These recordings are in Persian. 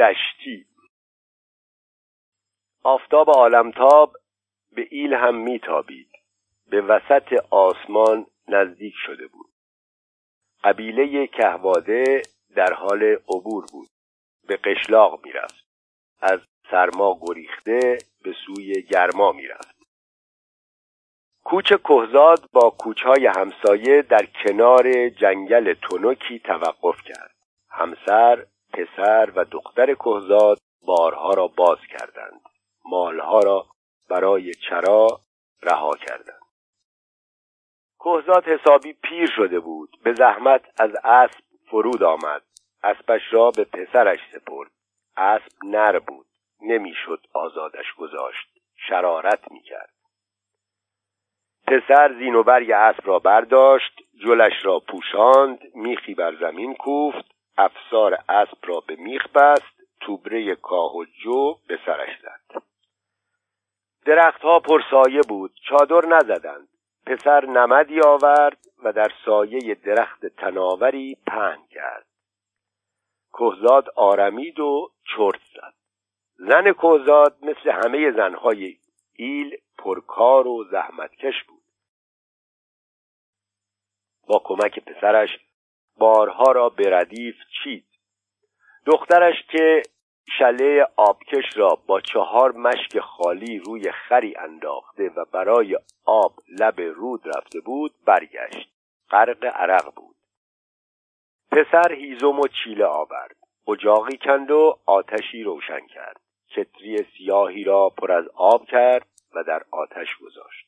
دشتی. آفتاب عالمتاب به ایل هم میتابید. به وسط آسمان نزدیک شده بود. قبیله کهواده در حال عبور بود. به قشلاق می‌رفت. از سرما گریخته به سوی گرما می‌رفت. کوچ کهزاد با کوچهای همسایه در کنار جنگل تونوکی توقف کرد. همسر پسر و دختر کهزاد بارها را باز کردند. مالها را برای چرا رها کردند. کهزاد حسابی پیر شده بود. به زحمت از اسب فرود آمد. اسبش را به پسرش سپرد. اسب نر بود. نمی‌شد آزادش گذاشت. شرارت می‌کرد. پسر زین و برگ اسب را برداشت. جلش را پوشاند. میخی بر زمین کوفت. افسار اسب را به میخ بست توبره کاه و جو به سرش زد. درختها پرسایه بود چادر نزدند. پسر نمدی آورد و در سایه درخت تناوری پهن کرد. کهزاد آرمید و چرت زد. زن کهزاد مثل همه زنهای ایل پرکار و زحمتکش بود. با کمک پسرش بارها را به ردیف چید. دخترش که شله آبکش را با چهار مشک خالی روی خری انداخته و برای آب لب رود رفته بود برگشت. غرق عرق بود. پسر هیزم و چیله آورد. اجاقی کند و آتشی روشن کرد. کتری سیاهی را پر از آب کرد و در آتش گذاشت.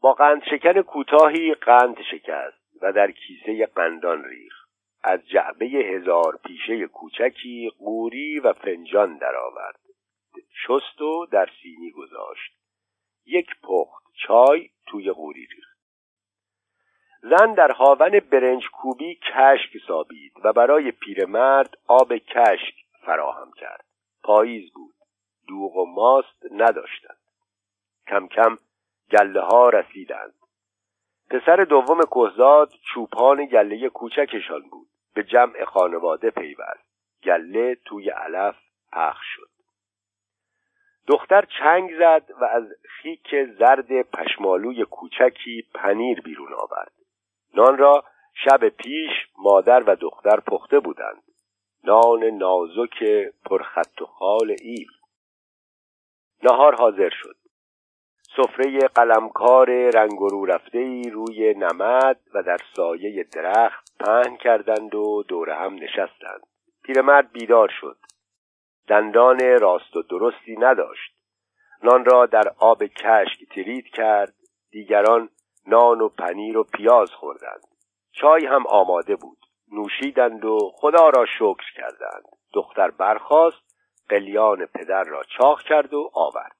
با قند شکن کوتاهی قند شکست. و در کیسه قندان ریخت. از جعبه هزار پیشه کوچکی قوری و فنجان درآورد. شست و در سینی گذاشت. یک پخت چای توی قوری ریخت. زن در هاون برنج کوبی کشک سابید و برای پیرمرد آب کشک فراهم کرد. پاییز بود. دوغ و ماست نداشتند. کم کم گله ها رسیدند. پسر دوم کهزاد چوپان گله کوچکشان بود. به جمع خانواده پیوست. گله توی علف پخش شد. دختر چنگ زد و از خیک زرد پشمالوی کوچکی پنیر بیرون آورد. نان را شب پیش مادر و دختر پخته بودند. نان نازک پرخط و خال ایل. نهار حاضر شد. سفره قلمکار رنگ رو رفته ای روی نمد و در سایه درخت پهن کردند و دور هم نشستند. پیرمرد بیدار شد. دندان راست و درستی نداشت. نان را در آب کشک ترید کرد. دیگران نان و پنیر و پیاز خوردند. چای هم آماده بود. نوشیدند و خدا را شکر کردند. دختر برخاست. قلیان پدر را چاخ کرد و آورد.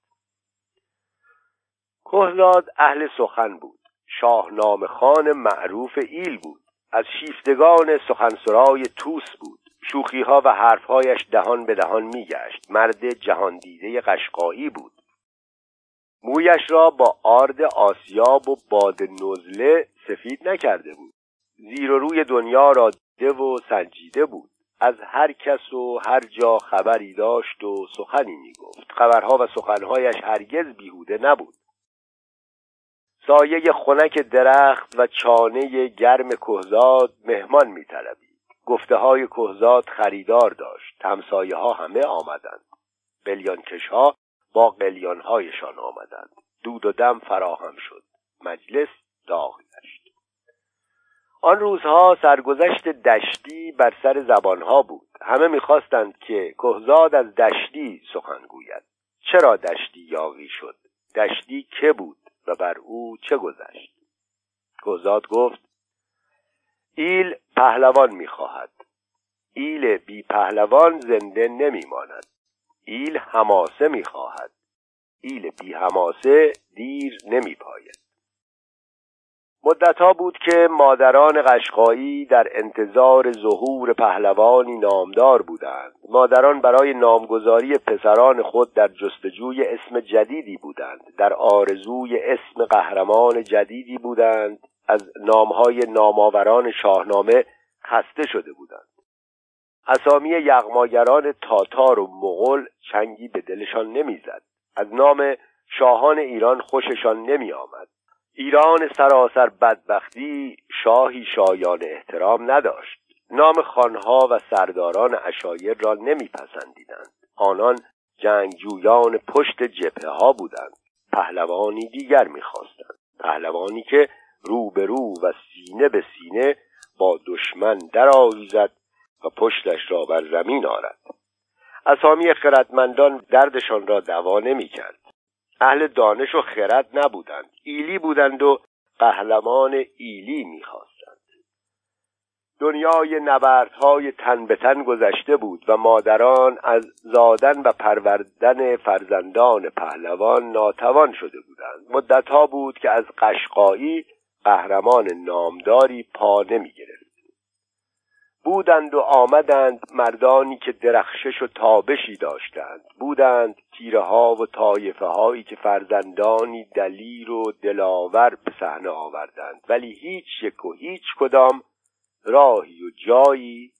کهزاد اهل سخن بود. شاهنامه خان معروف ایل بود. از شیفتگان سخنسرای توس بود. شوخیها و حرفهایش دهان به دهان میگشت. مرد جهان دیده قشقایی بود. مویش را با آرد آسیاب و باد نزله سفید نکرده بود. زیر و روی دنیا را دیده و سنجیده بود. از هر کس و هر جا خبری داشت و سخنی می‌گفت. خبرها و سخنهایش هرگز بیهوده نبود. سایه خنک درخت و چانه گرم کهزاد مهمان میطلبید. گفته های کهزاد خریدار داشت. همسایه ها همه آمدند. قلیانکش ها با قلیانهایشان آمدند. دود و دم فراهم شد. مجلس داغ گشت. آن روزها سرگذشت دشتی بر سر زبانها بود. همه می‌خواستند که کهزاد از دشتی سخن گوید. چرا دشتی یاغی شد؟ دشتی که بود؟ و بر او چه گذشت؟ گزاد گفت ایل پهلوان می‌خواهد. ایل بی پهلوان زنده نمیماند. ایل هماسه می‌خواهد. ایل بی هماسه دیر نمیپاید. مدتها بود که مادران قشقایی در انتظار ظهور پهلوانی نامدار بودند. مادران برای نامگذاری پسران خود در جستجوی اسم جدیدی بودند. در آرزوی اسم قهرمان جدیدی بودند. از نامهای نامآوران شاهنامه خسته شده بودند. اسامی یغماگران تاتار و مغول چنگی به دلشان نمی‌زد. از نام شاهان ایران خوششان نمی آمد ایران سراسر بدبختی شاهی شایان احترام نداشت. نام خانها و سرداران اشایر را نمیپسندیدند. آنان جنگجویان پشت جبهه ها بودند. پهلوانی دیگر می‌خواستند. پهلوانی که رو به رو و سینه به سینه با دشمن درآویزد و پشتش را بر زمین آرد. اسامی خردمندان دردشان را دوا نمی‌کرد. اهل دانش و خرد نبودند. ایلی بودند و قهرمان ایلی می‌خواستند. دنیای نبردهای تن به تن گذشته بود و مادران از زادن و پروردن فرزندان پهلوان ناتوان شده بودند. مدتها بود که از قشقایی قهرمان نامداری پا نمی گرفت بودند و آمدند مردانی که درخشش و تابشی داشتند. بودند تیره ها و طایفه هایی که فرزندانی دلیر و دلاور به صحنه آوردند. ولی هیچ یک و هیچ کدام راهی و جایی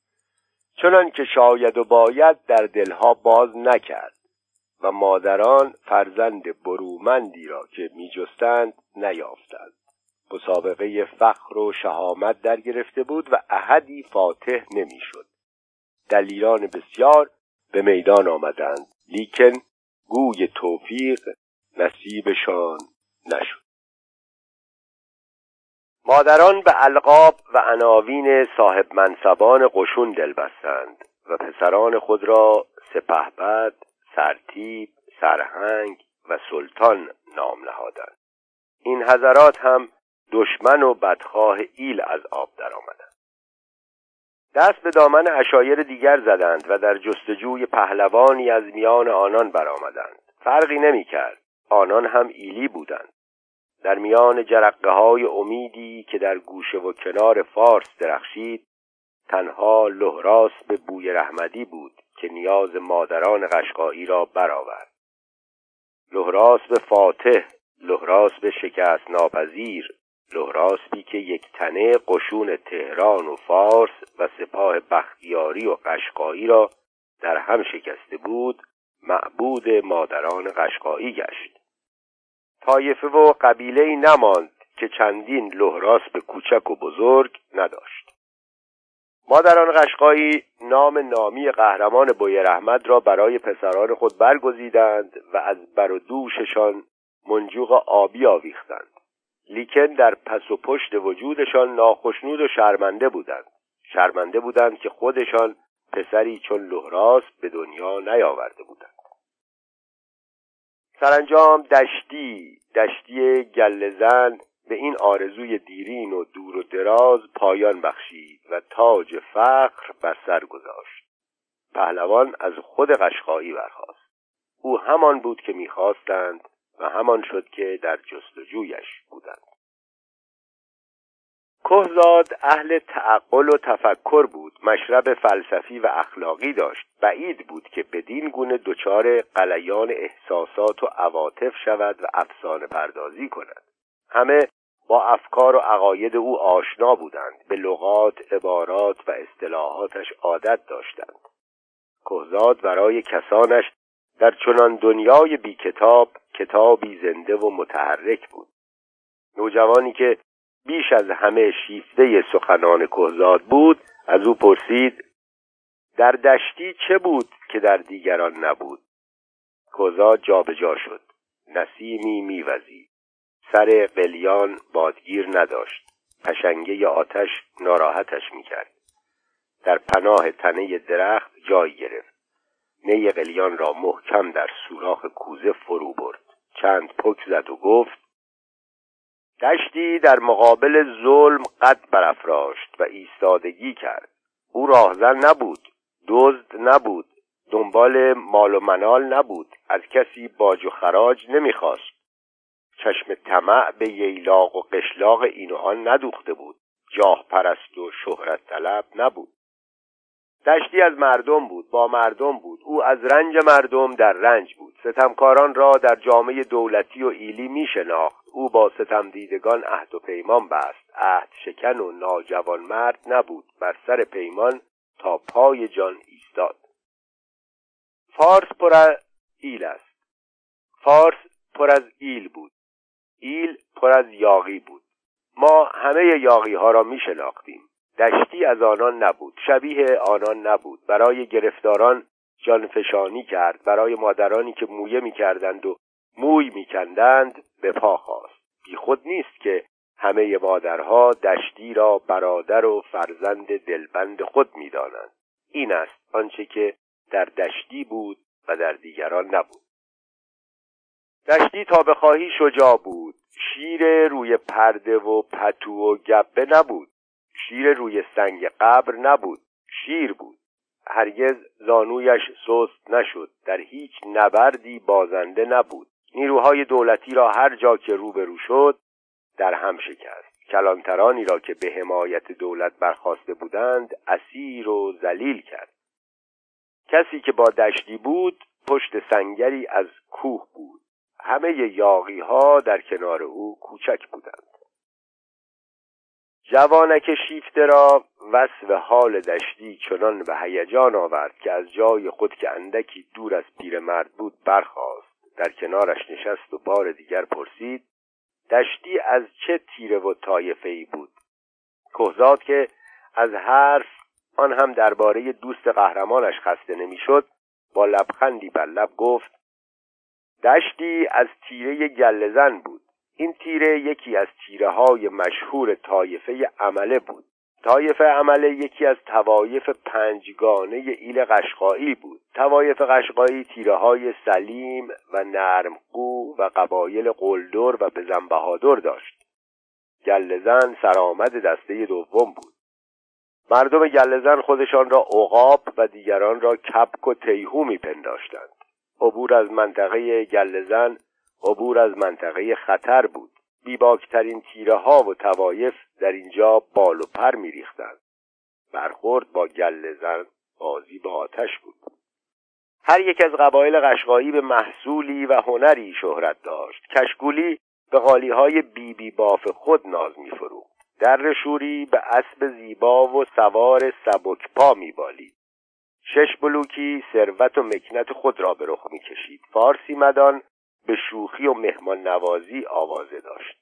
چنان که شاید و باید در دلها باز نکرد و مادران فرزند برومندی را که میجستند نیافتند. مسابقه فخر و شهامت در گرفته بود و احدی فاتح نمی‌شد. دلیران بسیار به میدان آمدند. لیکن گوی توفیق نصیبشان نشد. مادران به القاب و عناوین صاحب منصبان قشون دل بستند و پسران خود را سپهبد، سرتیب، سرهنگ و سلطان نام نهادند. این حضرات هم دشمن و بدخواه ایل از آب درآمدند. دست به دامن اشایر دیگر زدند و در جستجوی پهلوانی از میان آنان برآمدند. فرقی نمی‌کرد. آنان هم ایلی بودند. در میان جرقه های امیدی که در گوشه و کنار فارس درخشید تنها لهراس به بوی رحمدی بود که نیاز مادران قشقایی را برآورد. لهراس به فاتح لهراس به شکست ناپذیر لهراسبی که یک تنه قشون تهران و فارس و سپاه بختیاری و قشقایی را در هم شکسته بود معبود مادران قشقایی گشت. طایفه و قبیله نماند که چندین لهراس به کوچک و بزرگ نداشت. مادران قشقایی نام نامی قهرمان بوی رحمت را برای پسران خود برگزیدند و از بر و دوششان منجوق آبی آویختند. لیکن در پس و پشت وجودشان ناخشنود و شرمنده بودند. شرمنده بودند که خودشان پسری چون لهراس به دنیا نیاورده بودند. سرانجام دشتی دشتی گلزن به این آرزوی دیرین و دور و دراز پایان بخشید و تاج فخر بر سر گذاشت. پهلوان از خود قشقایی برخاست. او همان بود که می‌خواستند و همان شد که در جستجویش بودند. کهزاد اهل تعقل و تفکر بود مشرب فلسفی و اخلاقی داشت. بعید بود که بدین گونه دچار قلیان احساسات و عواطف شود و افسانه پردازی کند. همه با افکار و عقاید او آشنا بودند. به لغات عبارات و اصطلاحاتش عادت داشتند. کهزاد برای کسانش در چنان دنیای بی کتاب کتابی زنده و متحرک بود. نوجوانی که بیش از همه شیفته سخنان کهزاد بود از او پرسید در دشتی چه بود که در دیگران نبود؟ کهزاد جابجا شد نسیمی میوزید سر قلیان بادگیر نداشت پشنگه آتش ناراحتش می‌کرد. در پناه تنه درخت جای گرفت. نی قلیان را محکم در سوراخ کوزه فرو برد. چند پک زد و گفت دشتی در مقابل ظلم قد برافراشت و ایستادگی کرد. او راهزن نبود دزد نبود دنبال مال و منال نبود. از کسی باج و خراج نمی‌خواست. چشم طمع به ییلاق و قشلاق این و آن ندوخته بود. جاه پرست و شهرت طلب نبود. دشتی از مردم بود با مردم بود. او از رنج مردم در رنج بود. ستمکاران را در جامعه دولتی و ایلی می شناخت او با ستم دیدگان عهد و پیمان بست. عهد شکن و ناجوان مرد نبود. بر سر پیمان تا پای جان ایستاد. فارس پر از ایل است. فارس پر از ایل بود. ایل پر از یاقی بود. ما همه یاقی ها را می شناختیم دشتی از آنان نبود شبیه آنان نبود. برای گرفتاران جانفشانی کرد برای مادرانی که مویه می کردند و موی می کندند به پا خواست بی خود نیست که همه مادرها دشتی را برادر و فرزند دلبند خود می دانند. این است آنچه که در دشتی بود و در دیگران نبود. دشتی تا بخواهی شجاع بود. شیر روی پرده و پتو و گبه نبود. شیر روی سنگ قبر نبود شیر بود. هرگز زانویش سست نشد در هیچ نبردی بازنده نبود. نیروهای دولتی را هر جا که روبرو شد در هم شکست. کلانترانی را که به حمایت دولت برخواسته بودند اسیر و ذلیل کرد. کسی که با دشتی بود پشت سنگری از کوه بود. همه یاقی ها در کنار او کوچک بودند. جوانک شیفته را وصف حال دشتی چنان به هیجان آورد که از جای خود که اندکی دور از پیرمرد بود برخاست. در کنارش نشست و بار دیگر پرسید دشتی از چه تیره و طایفه ای بود کهزاد که از حرف آن هم درباره دوست قهرمانش خسته نمی‌شد با لبخندی بر لب گفت دشتی از تیره گلزن بود. این تیره یکی از تیره های مشهور طایفه عمله بود. طایفه عمله یکی از توایف پنجگانه ایل قشقایی بود. توایف قشقایی تیره های سلیم و نرمقو و قبایل قلدر و بزن بهادر داشت گلزن سرآمد دسته دوم بود. مردم گلزن خودشان را عقاب و دیگران را کپک و تیهو میپنداشتند. عبور از منطقه گلزن عبور از منطقه خطر بود. بیباکترین تیره ها و توایف در اینجا بال و پر میریختند. برخورد با گل زن بازی با آتش بود. هر یک از قبایل قشقایی به محصولی و هنری شهرت داشت. کشگولی به قالی های بی بی باف خود ناز میفروخت. در شوری به اسب زیبا و سوار سبک پا میبالید. شش بلوکی ثروت و مکنت خود را به رخ می‌کشید. فارسی مدان به شوخی و مهمان نوازی آوازه داشت.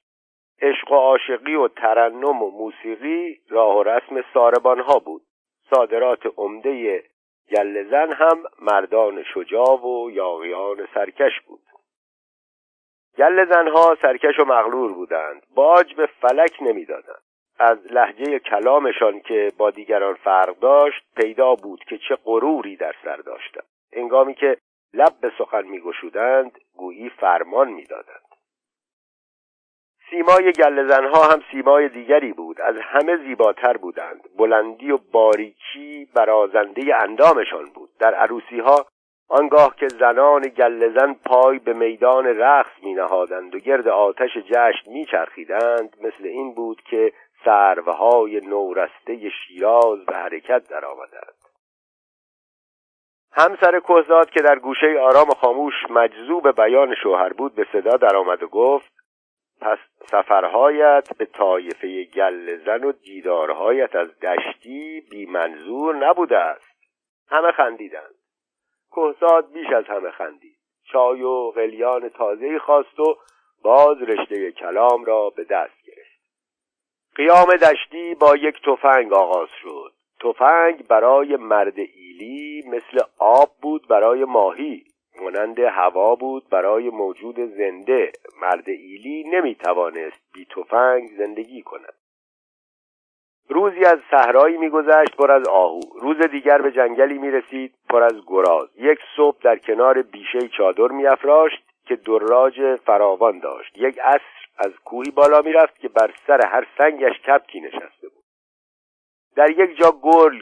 عشق و عاشقی و ترنم و موسیقی راه و رسم ساربان ها بود. صادرات عمده گلزن هم مردان شجاع و یاغیان سرکش بود. گل ها سرکش و مغلور بودند. باج به فلک نمی‌دادند. از لحجه کلامشان که با دیگران فرق داشت پیدا بود که چه غروری در سر داشتند. انگامی که لب به سخن میگشودند گویی فرمان می‌دادند. سیمای گلزنها هم سیمای دیگری بود از همه زیباتر بودند. بلندی و باریکی برازنده اندامشان بود. در عروسی ها آنگاه که زنان گلزن پای به میدان رقص می نهادند و گرد آتش جشن می چرخیدند مثل این بود که سروهای نورسته شیراز به حرکت درآمدند. همسر کوزاد که در گوشه آرام و خاموش مجذوب بیان شوهر بود به صدا درآمد و گفت پس سفرهایت به طایفه گل زن و دیدارهایت از دشتی بی منظور نبوده است. همه خندیدند. کوزاد بیش از همه خندید. چای و قلیان تازهی خواست و باز رشته کلام را به دست گرفت. قیام دشتی با یک تفنگ آغاز شد. تفنگ برای مرد ایلی مثل آب بود برای ماهی. مانند هوا بود برای موجود زنده. مرد ایلی نمی‌توانست بی تفنگ زندگی کند. روزی از صحرایی میگذشت پر از آهو. روز دیگر به جنگلی می‌رسید پر از گراز. یک صبح در کنار بیشه چادر میافراشت که دراج فراوان داشت. یک عصر از کوهی بالا می‌رفت که بر سر هر سنگش کپکی نشسته بود. در یک جا گل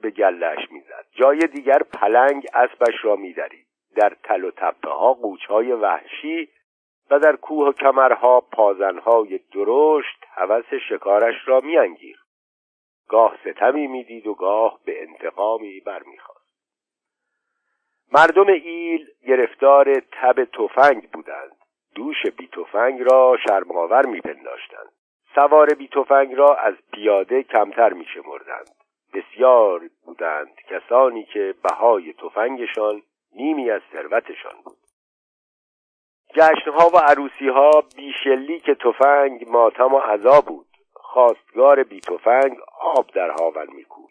به گلش می‌زد. جای دیگر پلنگ اسبش را میدرید. در تل و تپه ها قوچهای وحشی و در کوه و کمرها پازنهای درشت هوس شکارش را میانگیخت. گاه ستمی می‌دید و گاه به انتقامی برمیخواست. مردم ایل گرفتار تب تفنگ بودند. دوش بی تفنگ را شرماور میپنداشتند. سوار بی تفنگ را از پیاده کمتر میشمردند. بسیار بودند کسانی که بهای تفنگشان نیمی از ثروتشان بود. جشنها و عروسیها بیشلی که تفنگ ماتم و عذا بود خواستگار بی تفنگ آب در هاون میکود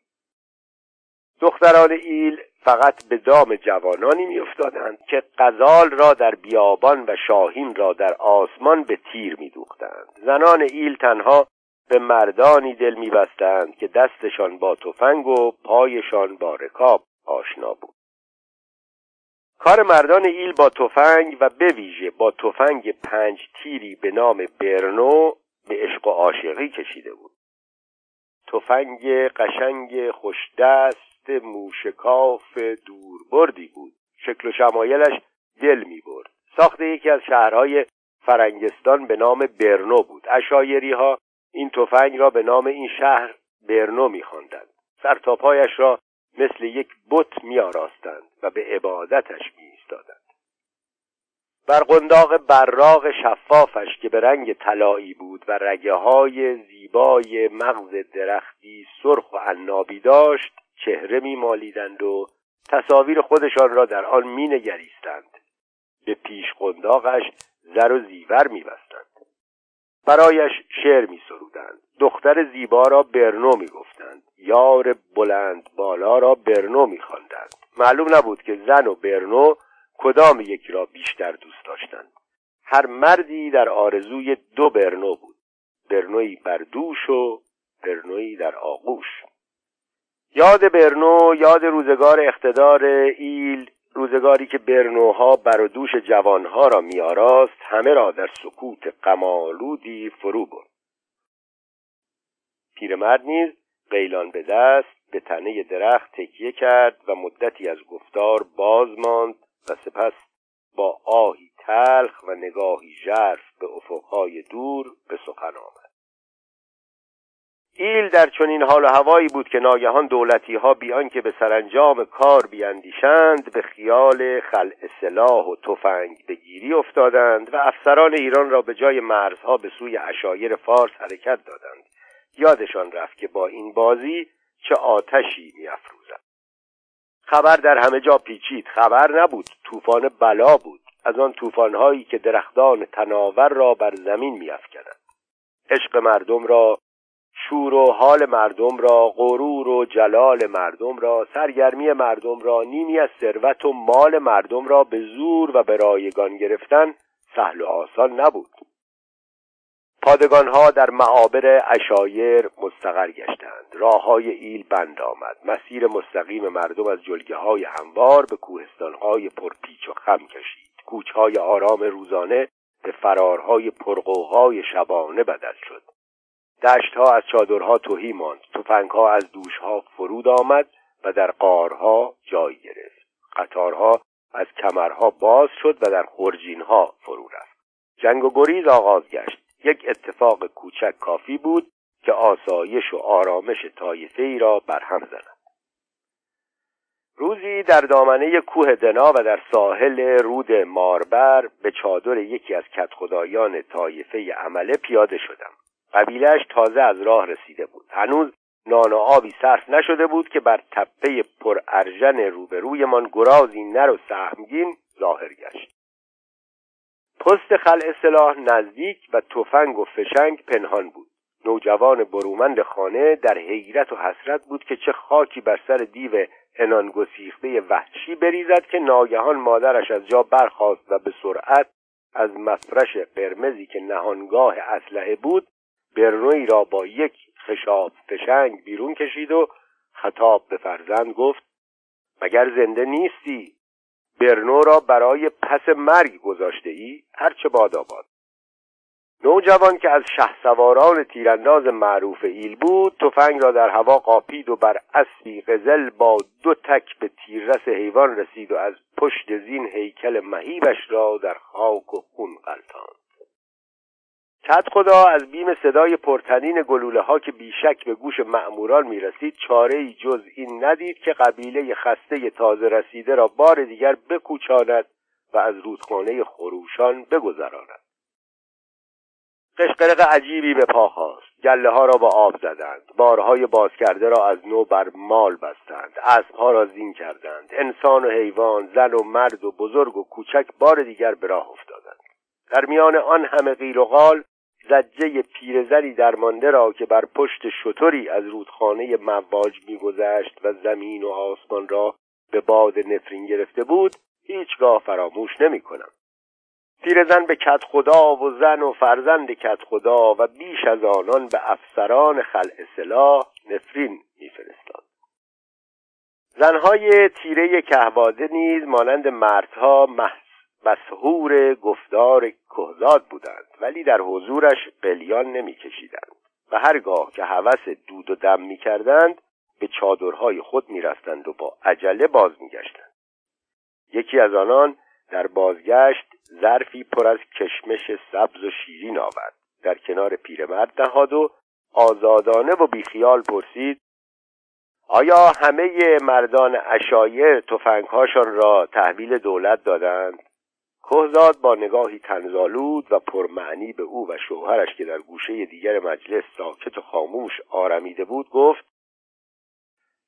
دختران ایل فقط به دام جوانانی میافتادند که قزال را در بیابان و شاهین را در آسمان به تیر میدوختند. زنان ایل تنها به مردانی دل میبستند که دستشان با تفنگ و پایشان با رکاب آشنا بود. کار مردان ایل با تفنگ و به ویژه با تفنگ پنج تیری به نام برنو به عشق و عاشقی کشیده بود. تفنگ قشنگ خوشدست موشکاف دوربردی بود. شکل و شمایلش دل می برد ساخت یکی از شهرهای فرنگستان به نام برنو بود. اشایری ها این تفنگ را به نام این شهر برنو میخواندند. سرتاپایش را مثل یک بت میآراستند و به عبادتش میایستادند. بر قنداق براغ شفافش که به رنگ طلایی بود و رگه های زیبای مغز درختی سرخ و عنابی داشت چهره میمالیدند و تصاویر خودشان را در آن مینگریستند. به پیش قنداقش زر و زیور میبستند. برایش شعر می سرودند. دختر زیبا را برنو می گفتند. یار بلند بالا را برنو می خواندند. معلوم نبود که زن و برنو کدام یکی را بیشتر دوست داشتند. هر مردی در آرزوی دو برنو بود. برنوی بر دوش و برنوی در آغوش. یاد برنو یاد روزگار اقتدار ایل روزگاری که برنوها بر دوش جوانها را میآراست همه را در سکوت قمالودی فرو برد. پیرمرد نیز قیلان به دست به تنه درخت تکیه کرد و مدتی از گفتار باز ماند و سپس با آهی تلخ و نگاهی ژرف به افقهای دور به سخن آمد. ایل در چنین حال و هوایی بود که ناگهان دولتی ها بیان که به سرانجام کار بیاندیشند به خیال خلع سلاح و تفنگ بگیری افتادند و افسران ایران را به جای مرزها به سوی اشایر فارس حرکت دادند. یادشان رفت که با این بازی چه آتشی میافروزد. خبر در همه جا پیچید. خبر نبود. طوفان بلا بود. از آن طوفانهایی که درختان تناور را بر زمین میافکند. عشق مردم را شور و حال مردم را غرور و جلال مردم را سرگرمی مردم را نیمی از ثروت و مال مردم را به زور و به رایگان گرفتن سهل و آسان نبود. پادگانها در معابر اشایر مستقر گشتند. راه های ایل بند آمد. مسیر مستقیم مردم از جلگه های هموار به کوهستانهای پرپیچ و خم کشید. کوچهای آرام روزانه به فرارهای پرقوهای شبانه بدل شد. دشتها از چادرها توهی ماند. تفنگها از دوشها فرود آمد و در قارها جای گرفت. قطارها از کمرها باز شد و در خورجینها فرو رفت. جنگ و گریز آغاز گشت. یک اتفاق کوچک کافی بود که آسایش و آرامش طایفه ای را برهم زند. روزی در دامنه کوه دنا و در ساحل رود ماربر به چادر یکی از کتخدایان طایفه عمله پیاده شدم. قبیلش تازه از راه رسیده بود. هنوز نان و آبی صرف نشده بود که بر تپه پر ارژن روبرویمان گرازی نر و سهمگین ظاهر گشت. پست خلع سلاح نزدیک و تفنگ و فشنگ پنهان بود. نوجوان برومند خانه در حیرت و حسرت بود که چه خاکی بر سر دیو انان گسیخته وحشی بریزد که ناگهان مادرش از جا برخاست و به سرعت از مفرش قرمزی که نهانگاه اسلحه بود برنوی را با یک خشاب فشنگ بیرون کشید و خطاب به فرزند گفت مگر زنده نیستی؟ برنو را برای پس مرگ گذاشته ای هرچه باد. آباد نوجوان که از شه سواران تیرانداز معروف ایل بود تفنگ را در هوا قاپید و بر اسبی قزل با دو تک به تیررس حیوان رسید و از پشت زین هیکل مهیبش را در خاک و خون غلطاند کت خدا از بیم صدای پرتنین گلوله ها که بیشک به گوش مأموران می رسید چاره ای جز این ندید که قبیله خسته تازه رسیده را بار دیگر بکوچاند و از رودخانه خروشان بگذراند. قشقرق عجیبی به پا خواست گله ها را با آب زدند. بارهای باز کرده را از نو بر مال بستند. اسبها را زین کردند. انسان و حیوان زن و مرد و بزرگ و کوچک بار دیگر به راه افتادند. در میان آن همه قیل و قال زجه پیرزنی درمانده را که بر پشت شطوری از رودخانه مواج میگذشت و زمین و آسمان را به باد نفرین گرفته بود هیچگاه فراموش نمی کنم پیرزن به کت خدا و زن و فرزند کت خدا و بیش از آنان به افسران خلع سلاح نفرین میفرستاد. زنهای تیره کهباده نیز مانند مردها مسهور گفتار کهزاد بودند ولی در حضورش قلیان نمیکشیدند. و هرگاه که هوس دود و دم می‌کردند به چادرهای خود می‌رفتند و با عجله باز میگشتند. یکی از آنان در بازگشت ظرفی پر از کشمش سبز و شیرین آورد در کنار پیرمرد نهاد و آزادانه و بیخیال پرسید آیا همه مردان اشایر تفنگهاشان را تحویل دولت دادند؟ کهزاد با نگاهی تنزالود و پرمعنی به او و شوهرش که در گوشه دیگر مجلس ساکت و خاموش آرمیده بود گفت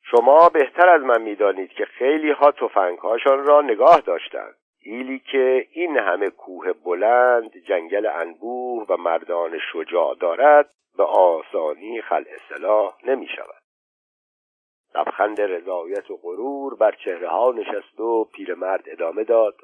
شما بهتر از من می‌دانید که خیلی ها تفنگهاشان را نگاه داشتند. ایلی که این همه کوه بلند جنگل انبوه و مردان شجاع دارد به آسانی خلع سلاح نمی شود لبخند رضایت و غرور بر چهره ها نشست و پیرمرد ادامه داد.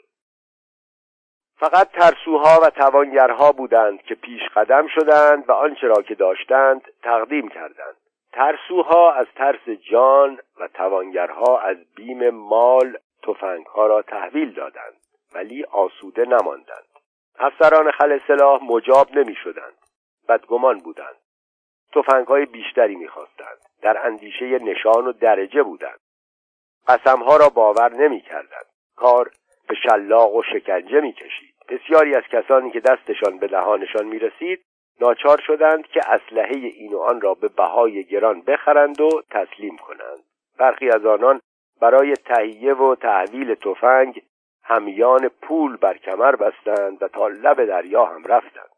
فقط ترسوها و توانگرها بودند که پیش قدم شدند و آنچه را که داشتند تقدیم کردند. ترسوها از ترس جان و توانگرها از بیم مال تفنگها را تحویل دادند ولی آسوده نماندند. افسران خل سلاح مجاب نمی شدند بدگمان بودند. تفنگهای بیشتری می‌خواستند در اندیشه نشان و درجه بودند. قسمها را باور نمی کردند. کار به شلاق و شکنجه می کشید بسیاری از کسانی که دستشان به دهانشان می رسید ناچار شدند که اسلحه این و آن را به بهای گران بخرند و تسلیم کنند. برخی از آنان برای تهیه و تحویل تفنگ همیان پول بر کمر بستند و تا لب دریا هم رفتند.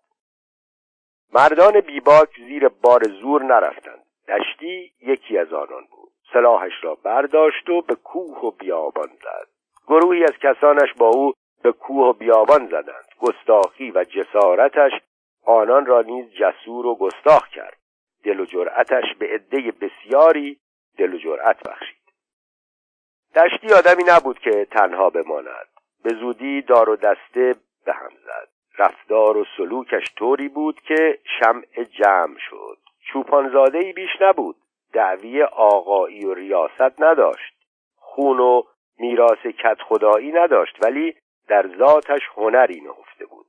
مردان بیباک زیر بار زور نرفتند. دشتی یکی از آنان بود. سلاحش را برداشت و به کوه و بیابان زد. گروهی از کسانش با او به کوه و بیابان زدند. گستاخی و جسارتش آنان را نیز جسور و گستاخ کرد. دل و جرأتش به عده بسیاری دل و جرأت بخشید. دشتی آدمی نبود که تنها بماند. به زودی دار و دسته به هم زد. رفتار و سلوکش طوری بود که شمع جمع شد. چوپانزاده ای بیش نبود. دعوی آقایی و ریاست نداشت. خون و میراث کت خدایی نداشت ولی در ذاتش هنری نهفته بود.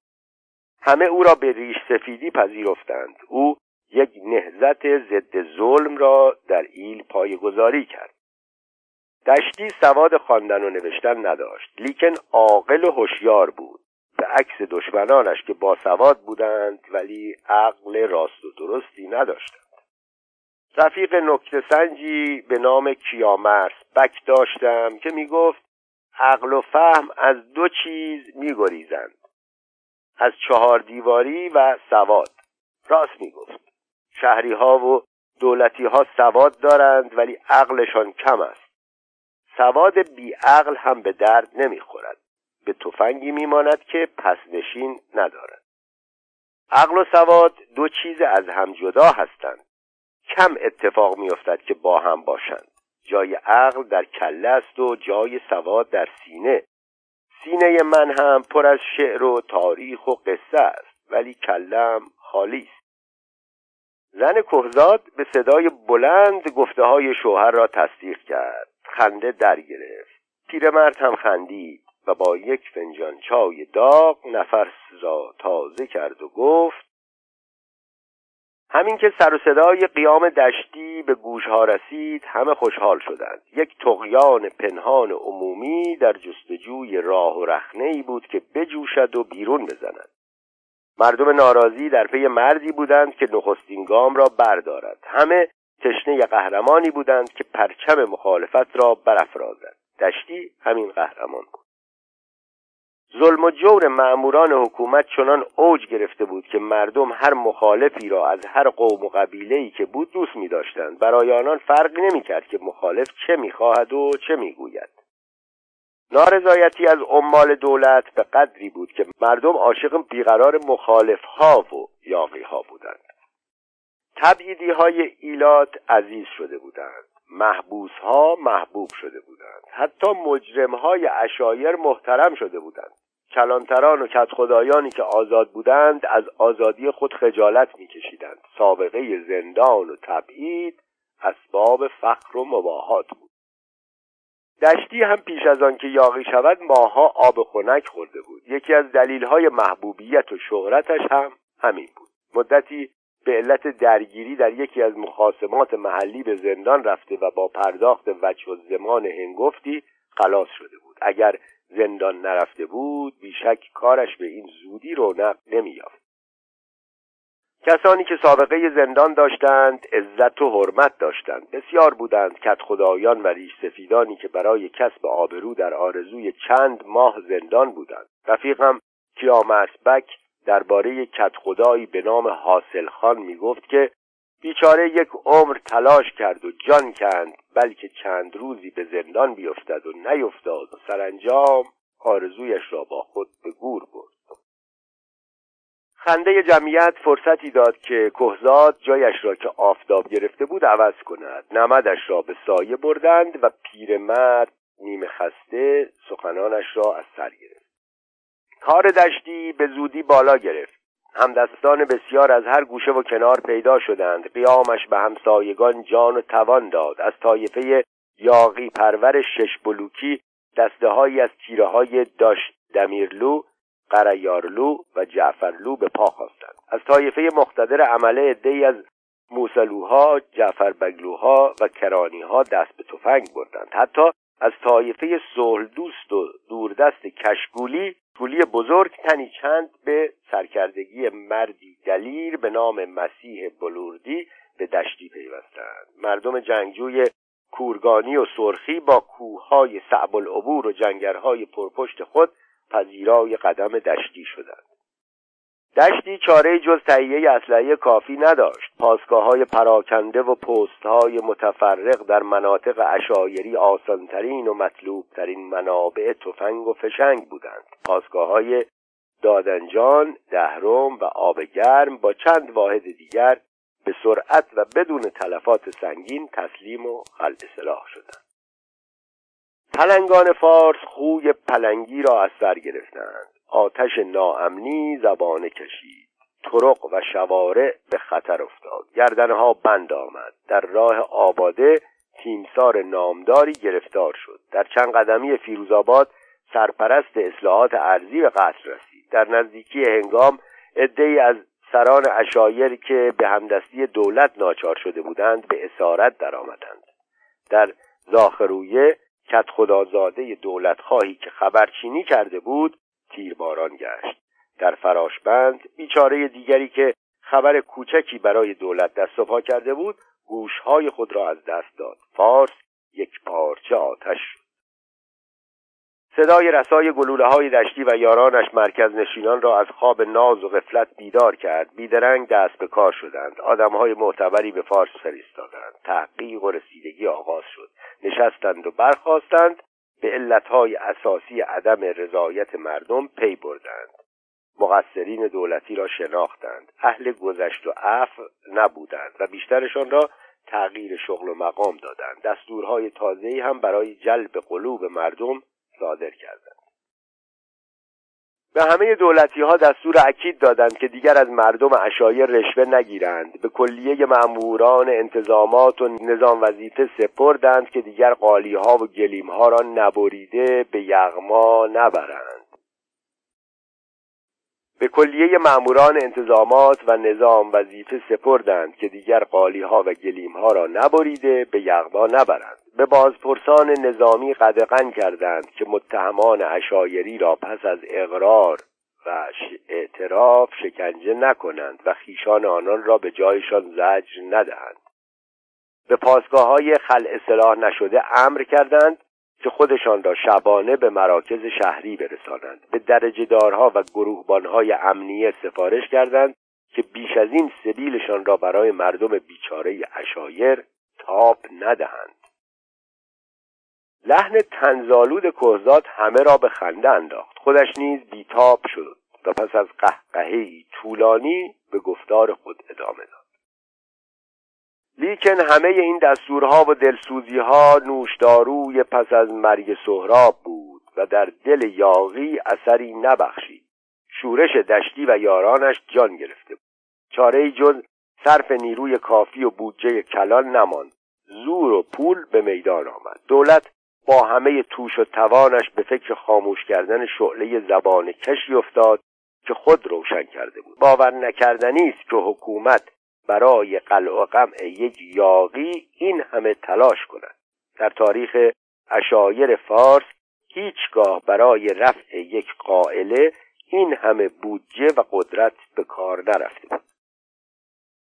همه او را به ریش سفیدی پذیرفتند. او یک نهزت ضد ظلم را در ایل گذاری کرد. دشتی سواد خواندن و نوشتن نداشت. لیکن عاقل و هوشیار بود. به عکس دشمنانش که باسواد بودند ولی عقل راست و درستی نداشتند. رفیق نکته سنجی به نام کیامرس بک داشتم که می گفت عقل و فهم از دو چیز میگریزند. از چهار دیواری و سواد. راست می‌گفت. شهری ها و دولتی ها سواد دارند ولی عقلشان کم است. سواد عقل هم به درد نمی‌خورد. به تفنگی میماند که پسنشین ندارد. عقل و سواد دو چیز از هم جدا هستند. کم اتفاق میافتد که با هم باشند. جای عقل در کله است و جای سواد در سینه. سینه من هم پر از شعر و تاریخ و قصه است ولی کلم خالی است. زن کهزاد به صدای بلند گفته های شوهر را تصدیق کرد. خنده در گرفت. پیرمرد هم خندید و با یک فنجان چای داغ نفس را تازه کرد و گفت همین که سر و صدای قیام دشتی به گوشها رسید همه خوشحال شدند. یک تقیان پنهان عمومی در جستجوی راه و رخنه ای بود که بجوشد و بیرون بزند. مردم ناراضی در پی مردی بودند که نخستین گام را بردارد. همه تشنه قهرمانی بودند که پرچم مخالفت را برافرازد دشتی همین قهرمان بود. ظلم و جور معموران حکومت چنان اوج گرفته بود که مردم هر مخالفی را از هر قوم و قبیله که بود دوست می داشتند برای آنان فرقی نمی کرد که مخالف چه می خواهد و چه می گوید نارضایتی از عمال دولت به قدری بود که مردم عاشق بیقرار مخالف ها و یاقی ها بودند. تبعیدی های ایلات عزیز شده بودند. محبوس ها محبوب شده بودند. حتی مجرم های اشایر محترم شده بودند. کلانتران و کدخدایانی که آزاد بودند از آزادی خود خجالت میکشیدند. سابقه زندان و تبعید اسباب فخر و مباهات بود. دشتی هم پیش از آن که یاقی شود ماها آب خنک خورده بود. یکی از دلیلهای محبوبیت و شهرتش هم همین بود. مدتی به علت درگیری در یکی از مخاسمات محلی به زندان رفته و با پرداخت وجه و زمان هنگفتی خلاص شده بود. اگر زندان نرفته بود بیشک کارش به این زودی رونق نمییافت. کسانی که سابقه زندان داشتند عزت و حرمت داشتند. بسیار بودند کت خدایان و ریش سفیدانی که برای کسب آبرو در آرزوی چند ماه زندان بودند. رفیقم کیامرسبک درباره کت خدایی به نام حاصل خان می گفت که بیچاره یک عمر تلاش کرد و جان کند بلکه چند روزی به زندان بیفتد و نیفتاد و سرانجام آرزویش را با خود به گور برد. خنده جمعیت فرصتی داد که کهزاد جایش را که آفتاب گرفته بود عوض کند. نمدش را به سایه بردند و پیرمرد نیمه خسته سخنانش را از سر گرفت. کار دشتی به زودی بالا گرفت. همدستان بسیار از هر گوشه و کنار پیدا شدند. قیامش به همسایگان جان و توان داد. از طایفه یاقی پرور شش بلوکی دسته هایی از تیره های داشت دمیرلو قریارلو و جعفرلو به پا خواستند. از طایفه مقتدر عمله عدهای از موسلوها جعفربگلوها و کرانیها دست به تفنگ بردند. حتی از طایفه صلح دوست و دوردست کشگولی گولی بزرگ تنی چند به سرکردگی مردی دلیر به نام مسیح بلوردی به دشتی پیوستند. مردم جنگجوی کورگانی و سرخی با کوههای صعب العبور و جنگرهای پرپشت خود پذیرای قدم دشتی شدند. دشتی چاره جز تهیه اسلحه کافی نداشت. پاسگاه های پراکنده و پست های متفرق در مناطق اشایری آسانترین و مطلوبترین منابع تفنگ و فشنگ بودند. پاسگاه های دادنجان، دهرم و آب گرم با چند واحد دیگر به سرعت و بدون تلفات سنگین تسلیم و خلع سلاح شدند. پلنگان فارس خوی پلنگی را از سر گرفتند. آتش ناامنی زبانه کشید. طرق و شوارع به خطر افتاد. گردنها بند آمد. در راه آباده تیمسار نامداری گرفتار شد. در چند قدمی فیروزآباد سرپرست اصلاحات ارزی به قتل رسید. در نزدیکی هنگام عدهای از سران اشایر که به همدستی دولت ناچار شده بودند به اسارت درآمدند. در زاخرویه کت خدازاده دولت خواهی که خبرچینی کرده بود تیرباران گشت. در فراشبند بیچاره دیگری که خبر کوچکی برای دولت دست و پا کرده بود گوشهای خود را از دست داد. فارس یک پارچه آتش شد. صدای رسای گلوله های دشتی و یارانش مرکز نشینان را از خواب ناز و غفلت بیدار کرد. بیدرنگ دست به کار شدند. آدمهای معتبری به فارس فرستادند. تحقیق و رسیدگی آغاز شد. نشستند و برخواستند علتهای اساسی عدم رضایت مردم پی بردند. مقصرین دولتی را شناختند. اهل گذشت و عفو نبودند و بیشترشان را تغییر شغل و مقام دادند. دستورهای تازه‌ای هم برای جلب قلوب مردم صادر کردند. به همه دولتی ها دستور اکید دادند که دیگر از مردم اشایر رشوه نگیرند. به کلیه معموران انتظامات و نظام وظیفه سپردند که دیگر قالی ها و گلیم ها را نبریده به یغما نبرند. به کلیه معموران انتظامات و نظام وظیفه سپردند که دیگر قالی ها و گلیم ها را نبریده به یغما نبرند. به بازپرسان نظامی قدغن کردند که متهمان اشایری را پس از اقرار و اعتراف شکنجه نکنند و خیشان آنان را به جایشان زجر ندهند. به پاسگاه های خلع سلاح نشده امر کردند که خودشان را شبانه به مراکز شهری برسانند. به درجه دارها و گروهبانهای امنیه سفارش کردند که بیش از این سبیلشان را برای مردم بیچاره اشایر تاب ندهند. لحن تنزالود کهزاد همه را به خنده انداخت. خودش نیز بیتاب شد و پس از قهقههای طولانی به گفتار خود ادامه داد. لیکن همه این دستورها و دلسوزیها نوشداروی پس از مرگ سهراب بود و در دل یاغی اثری نبخشید. شورش دشتی و یارانش جان گرفته بود. چاره جز صرف نیروی کافی و بودجه کلان نماند. زور و پول به میدان آمد. دولت با همه توش و توانش به فکر خاموش کردن شعله زبان کشی افتاد که خود روشن کرده بود. باور نکردنی است که حکومت برای قلع و قمع یک یاقی این همه تلاش کند. در تاریخ اشایر فارس هیچگاه برای رفع یک قائله این همه بودجه و قدرت به کار نرفته بود.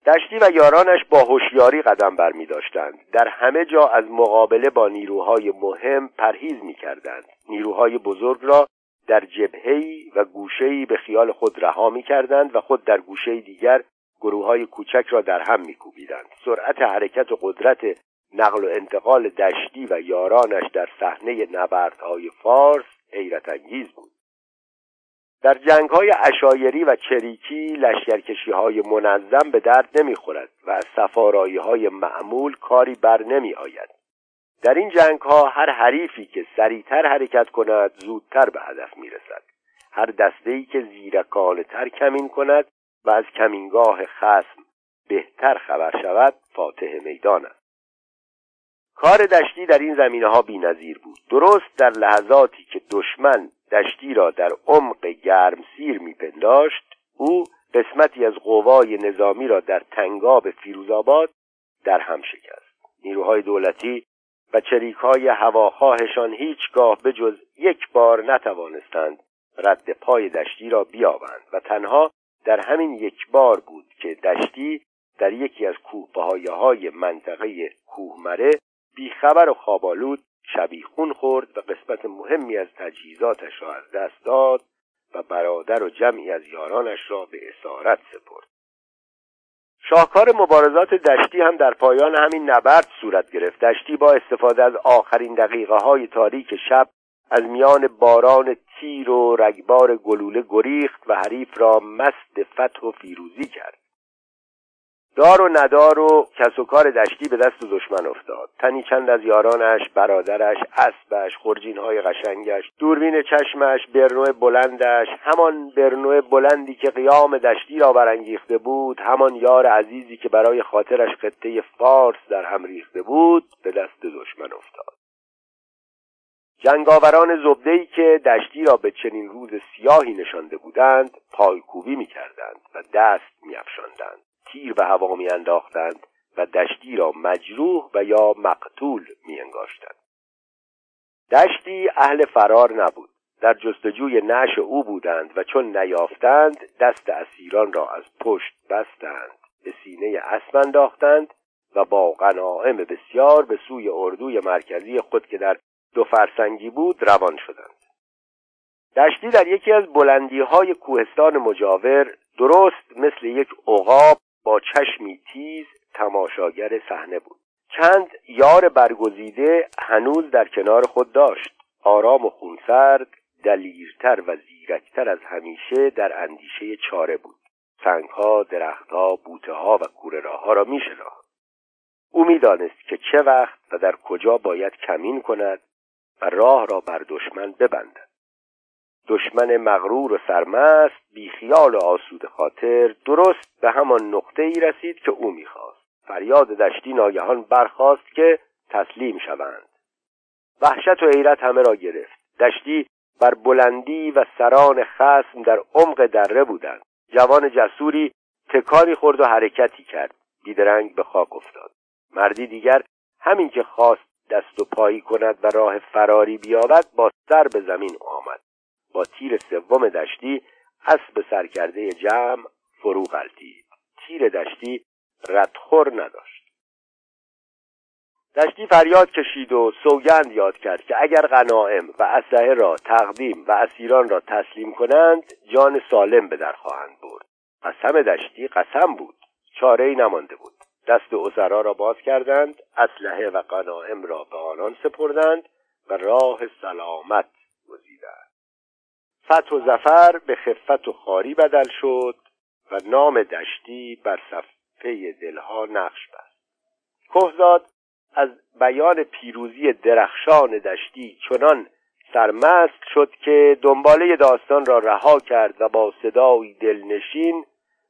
دشتی و یارانش با هوشیاری قدم بر می داشتند. در همه جا از مقابله با نیروهای مهم پرهیز می کردند. نیروهای بزرگ را در جبهه‌ای و گوشه‌ای به خیال خود رها می کردند و خود در گوشه دیگر گروه های کوچک را در هم میکوبیدند سرعت حرکت و قدرت نقل و انتقال دشتی و یارانش در صحنه نبردهای فارس حیرت انگیز بود در جنگ های اشایری و چریکی لشکرکشی های منظم به درد نمی‌خورد و از سفارایی های معمول کاری بر نمی آید. در این جنگ ها هر حریفی که سریعتر حرکت کند زودتر به هدف می رسد. هر دسته که زیرکانه تر کمین کند و از کمینگاه خسم بهتر خبر شود فاتح میدان است کار دشتی در این زمینه ها نظیر بود درست در لحظاتی که دشمن دشتی را در عمق گرمسیر میپنداشت. او قسمتی از قوای نظامی را در تنگاب فیروزآباد در هم شکست. نیروهای دولتی و چریک های هواخواهشان هیچگاه به جز یک بار نتوانستند رد پای دشتی را بیابند و تنها در همین یک بار بود که دشتی در یکی از کوه های منطقه کوهمره بیخبر و خوابالود شبیخون خورد قسمت مهمی از تجهیزاتش را از دست داد و برادر و جمعی از یارانش را به اسارت سپرد. شاهکار مبارزات دشتی هم در پایان همین نبرد صورت گرفت. دشتی با استفاده از آخرین دقیقه های تاریک شب از میان باران تیر و رگبار گلوله گریخت و حریف را مست فتح و فیروزی کرد. دار و ندار و کس و کار دشتی به دست دشمن افتاد. تنی چند از یارانش برادرش اسبش خرجینهای قشنگش دوربین چشمش برنو بلندش همان برنو بلندی که قیام دشتی را برانگیخته بود همان یار عزیزی که برای خاطرش خطه فارس در هم ریخته بود به دست دشمن افتاد. جنگاوران زبدهی که دشتی را به چنین روز سیاهی نشانده بودند پایکوبی می‌کردند و دست میافشاندند. تیر به هوا میانداختند و دشتی را مجروح و یا مقتول میانگاشتند دشتی اهل فرار نبود. در جستجوی نش او بودند و چون نیافتند دست اسیران را از پشت بستند به سینه اسب انداختند و با غنائم بسیار به سوی اردوی مرکزی خود که در دو فرسنگی بود روان شدند. دشتی در یکی از بلندی های کوهستان مجاور درست مثل یک عقاب با چشمی تیز تماشاگر صحنه بود. چند یار برگزیده هنوز در کنار خود داشت. آرام و خونسرد دلیرتر و زیرکتر از همیشه در اندیشه چاره بود. سنگها درختها بوته ها و کوره را می او می‌دانست که چه وقت و در کجا باید کمین کند و راه را بر دشمن ببندد. دشمن مغرور و سرمست بیخیال و آسود خاطر درست به همان نقطه ای رسید که او می‌خواست. فریاد دشتی ناگهان برخاست که تسلیم شوند. وحشت و حیرت همه را گرفت. دشتی بر بلندی و سران خسم در عمق دره بودند. جوان جسوری تکانی خورد و حرکتی کرد. بیدرنگ به خاک افتاد. مردی دیگر همین که خواست دست و پایی کند و راه فراری بیابد با سر به زمین آمد. با تیر سوم دشتی اسب سرکرده جمع فرو غلطید تیر دشتی ردخور نداشت. دشتی فریاد کشید و سوگند یاد کرد که اگر غنائم و اسلحه را تقدیم و اسیران را تسلیم کنند جان سالم به در خواهند برد. قسم دشتی قسم بود. چاره ای نمانده بود. دست اسرا را باز کردند اسلحه و غنائم را به آنان سپردند و راه سلامت گزیدند. فتح و زفر به خفت و خاری بدل شد و نام دشتی بر صفحه دلها نقش بست. کهزاد از بیان پیروزی درخشان دشتی چنان سرمست شد که دنباله داستان را رها کرد و با صدایی دلنشین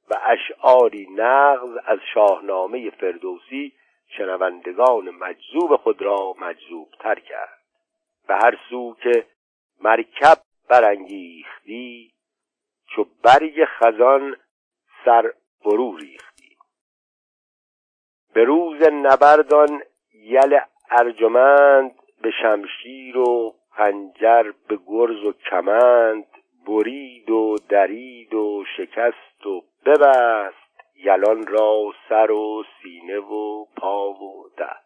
و اشعاری نغز از شاهنامه فردوسی شنوندگان مجذوب خود را مجذوب تر کرد. به هر سو که مرکب برانگیختی چو برگ خزان سر فرو ریختی. به روز نبردان یل ارجمند به شمشیر و خنجر به گرز و کمند برید و درید و شکست و ببست یلان را سر و سینه و پا و دست.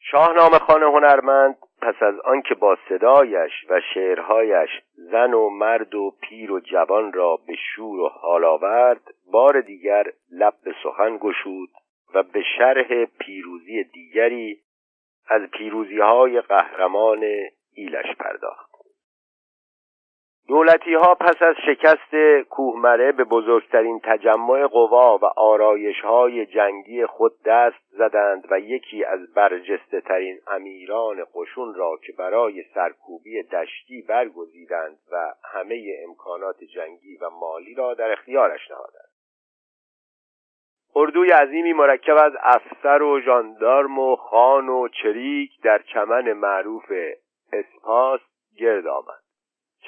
شاهنامه خانه هنرمند پس از آنکه با صدایش و شعرهایش زن و مرد و پیر و جوان را به شور و حال آورد بار دیگر لب به سخن گشود و به شرح پیروزی دیگری از پیروزی های قهرمان ایلش پرداخت. دولتی ها پس از شکست کوهمره به بزرگترین تجمع قوا و آرایش های جنگی خود دست زدند و یکی از برجسته ترین امیران قشون را که برای سرکوبی دشتی برگزیدند و همه امکانات جنگی و مالی را در اختیارش نهادند. اردوی عظیمی مرکب از افسر و ژاندارم و خان و چریک در چمن معروف اسپاس گرد آمد.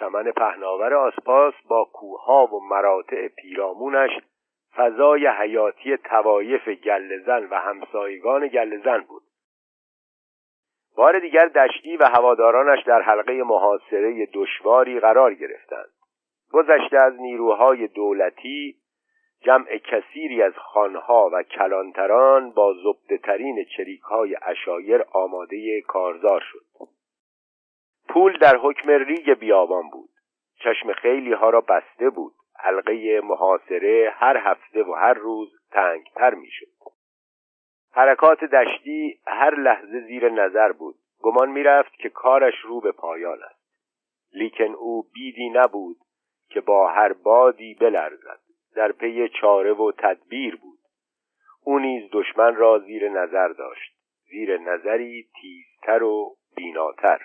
چمن پهناور آسپاس با کوهها و مراتع پیرامونش فضای حیاتی توایف گلزن و همسایگان گلزن بود. بار دیگر دشتی و هوادارانش در حلقه محاصره دشواری قرار گرفتند. گذشته از نیروهای دولتی جمع کثیری از خانها و کلانتران با زبده ترین چریک های اشایر آماده کارزار شد. پول در حکم ریگ بیابان بود. چشم خیلی ها را بسته بود. حلقه محاصره هر هفته و هر روز تنگتر می‌شد. حرکات دشتی هر لحظه زیر نظر بود. گمان می‌رفت که کارش رو به پایان است. لیکن او بیدی نبود که با هر بادی بلرزد. در پی چاره و تدبیر بود. او نیز دشمن را زیر نظر داشت. زیر نظری تیزتر و بیناتر.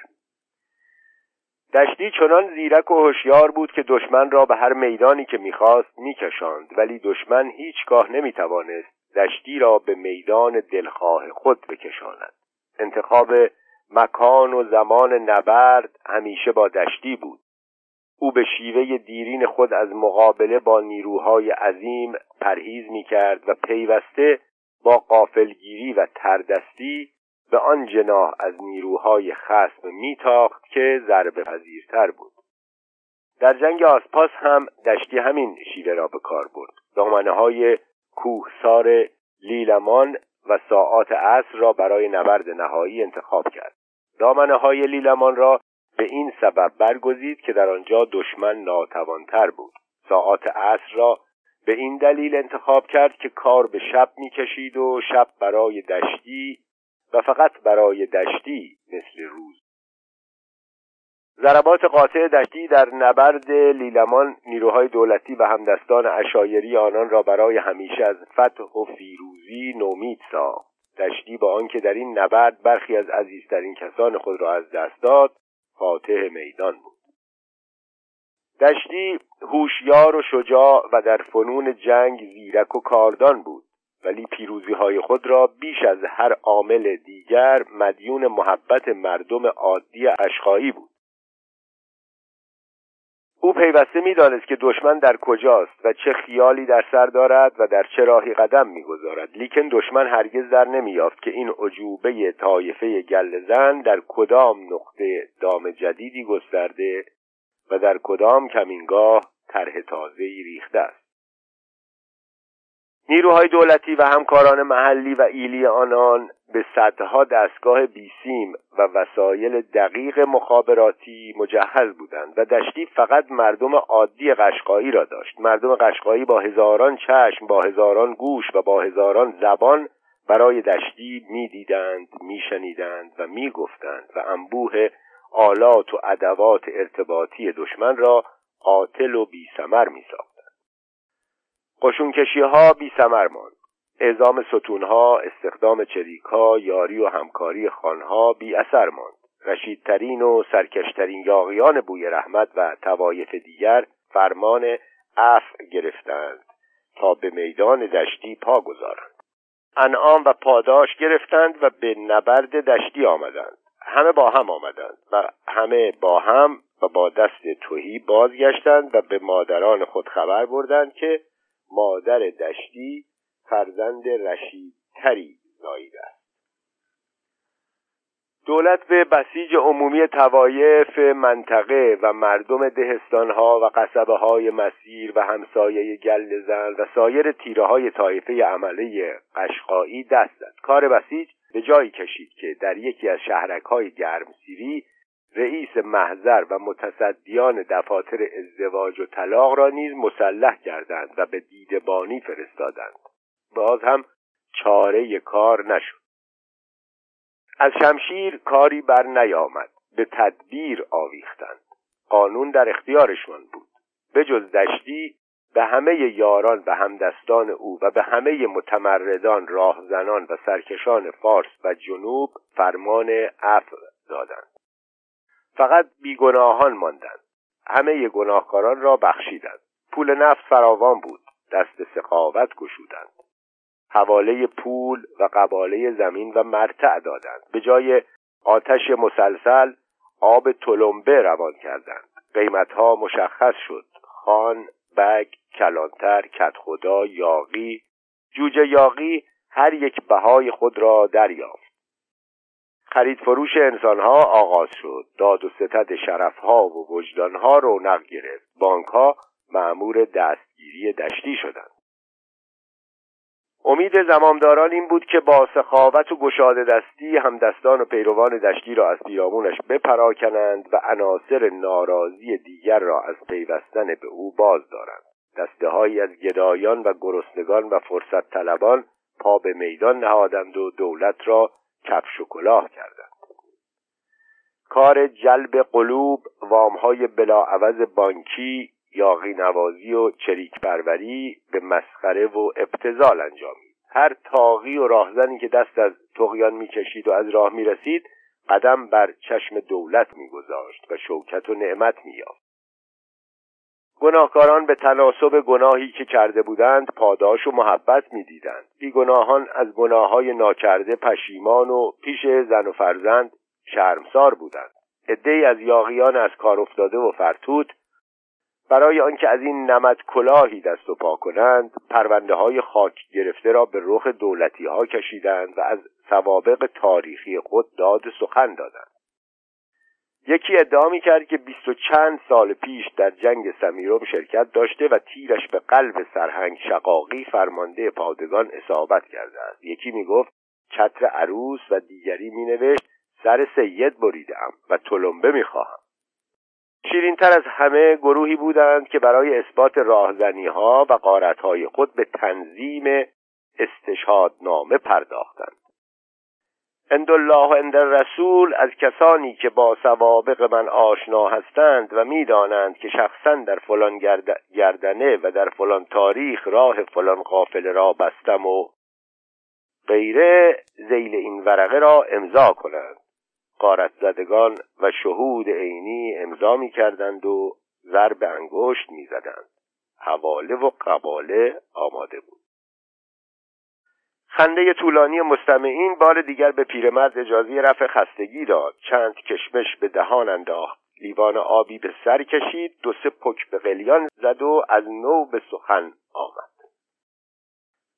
دشتی چنان زیرک و هوشیار بود که دشمن را به هر میدانی که می‌خواست میکشاند ولی دشمن هیچگاه نمی‌توانست دشتی را به میدان دلخواه خود بکشاند. انتخاب مکان و زمان نبرد همیشه با دشتی بود. او به شیوه دیرین خود از مقابله با نیروهای عظیم پرهیز می‌کرد و پیوسته با قافلگیری و تردستی به آن جناح از نیروهای خسم میتاخت که ضربه پذیرتر بود. در جنگ آسپاس هم دشتی همین شیوه را به کار برد. دامنه های کوهسار لیلمان و ساعات عصر را برای نبرد نهایی انتخاب کرد. دامنه های لیلمان را به این سبب برگزید که در آنجا دشمن ناتوانتر بود. ساعات عصر را به این دلیل انتخاب کرد که کار به شب می‌کشید و شب برای دشتی و فقط برای دشتی مثل روز. ضربات قاطع دشتی در نبرد لیلمان نیروهای دولتی و همدستان اشایری آنان را برای همیشه از فتح و فیروزی نومید ساخت. دشتی با آنکه در این نبرد برخی از عزیزترین کسان خود را از دست داد فاتح میدان بود. دشتی هوشیار و شجاع و در فنون جنگ زیرک و کاردان بود. ولی پیروزی های خود را بیش از هر عامل دیگر مدیون محبت مردم عادی اشخایی بود. او پیوسته می‌دانست که دشمن در کجاست و چه خیالی در سر دارد و در چه راهی قدم می‌گذارد. لیکن دشمن هرگز در نمییافت که این عجوبه طایفه گلزن در کدام نقطه دام جدیدی گسترده و در کدام کمینگاه طرح تازه‌ای ریخته است. نیروهای دولتی و همکاران محلی و ایلی آنان به صدها دستگاه بیسیم و وسایل دقیق مخابراتی مجهز بودند و دشتی فقط مردم عادی قشقایی را داشت. مردم قشقایی با هزاران چشم با هزاران گوش و با هزاران زبان برای دشتی می‌دیدند میشنیدند و می‌گفتند و انبوه آلات و ادوات ارتباطی دشمن را قاتل و بیثمر میساختند قشونکشی ها بیثمر ماند. اعزام ستونها استخدام چریکها یاری و همکاری خانها بی اثر ماند. رشیدترین و سرکشترین یاغیان بوی رحمت و توایف دیگر فرمان اف گرفتند تا به میدان دشتی پا گذارند. انعام و پاداش گرفتند و به نبرد دشتی آمدند. همه با هم آمدند و همه با هم و با دست توهی بازگشتند و به مادران خود خبر بردند که مادر دشتی فرزند رشیدتری زاییده است. دولت به بسیج عمومی توایف منطقه و مردم دهستانها و قصبه های مسیر و همسایه گلزن و سایر تیره های طایفه عمله قشقایی دست زد. کار بسیج به جایی کشید که در یکی از شهرک های گرمسیری رئیس محضر و متصدیان دفاتر ازدواج و طلاق را نیز مسلح کردند و به دیدبانی فرستادند. باز هم چاره کار نشد. از شمشیر کاری بر نیامد. به تدبیر آویختند. قانون در اختیارشان بود. به جز دشتی به همه یاران و همدستان او و به همه متمردان راهزنان و سرکشان فارس و جنوب فرمان عفو دادند. فقط بیگناهان ماندند. همه گناهکاران را بخشیدند. پول نفت فراوان بود. دست سخاوت گشودند. حواله پول و قباله زمین و مرتع دادند. به جای آتش مسلسل آب تلمبه روان کردند. قیمتها مشخص شد. خان بگ کلانتر کتخدا یاقی. جوجه یاقی هر یک بهای خود را دریافت. خرید فروش انسانها آغاز شد. داد و ستد شرفها و وجدانها رونق گرفت. بانکها معمور دستگیری دشتی شدند. امید زمامداران این بود که با سخاوت و گشاده دستی همدستان و پیروان دشتی را از پیرامونش بپراکنند و عناصر ناراضی دیگر را از پیوستن به او باز دارند. دسته از گدایان و گرسنگان و فرصت طلبان پا به میدان نهادند و دولت را کفش و کلاه کردند کار جلب قلوب وامهای بلاعوض بانکی یاقی نوازی و چریک پروری به مسخره و ابتزال انجامید. هر تاقی و راهزنی که دست از تقیان می‌کشید و از راه می‌رسید قدم بر چشم دولت میگذاشت و شوکت و نعمت مییافت. گناهکاران به تناسب گناهی که کرده بودند پاداش و محبت می‌دیدند. بیگناهان از گناههای ناکرده پشیمان و پیش زن و فرزند شرمسار بودند. عدهای از یاغیان از کار افتاده و فرتوت برای آنکه از این نمد کلاهی دست و پا کنند پرونده های خاک گرفته را به رخ دولتی ها کشیدند و از سوابق تاریخی خود داد سخن دادند. یکی ادعا می کرد که بیست و چند سال پیش در جنگ سمیروم شرکت داشته و تیرش به قلب سرهنگ شقاقی فرمانده پادگان اصابت کرده است یکی می گفت چتر عروس و دیگری می نوشت سر سید بریدم و تلمبه می خواهم شیرینتر از همه گروهی بودند که برای اثبات راهزنی ها و قارت های خود به تنظیم استشهادنامه پرداختند. الله و اند رسول از کسانی که با سوابق من آشنا هستند و می‌دانند که شخصا در فلان گردنه و در فلان تاریخ راه فلان قافله را بستم و غیره زیل این ورقه را امضا کنند. قارت زدگان و شهود عینی امضا می کردند و ضرب انگشت می زدند حواله و قباله آماده بود. خنده طولانی مستمعین بار دیگر به پیرمرد اجازه رفع خستگی داد. چند کشمش به دهان انداخت. لیوان آبی به سر کشید. دو سه پک به قلیان زد و از نو به سخن آمد.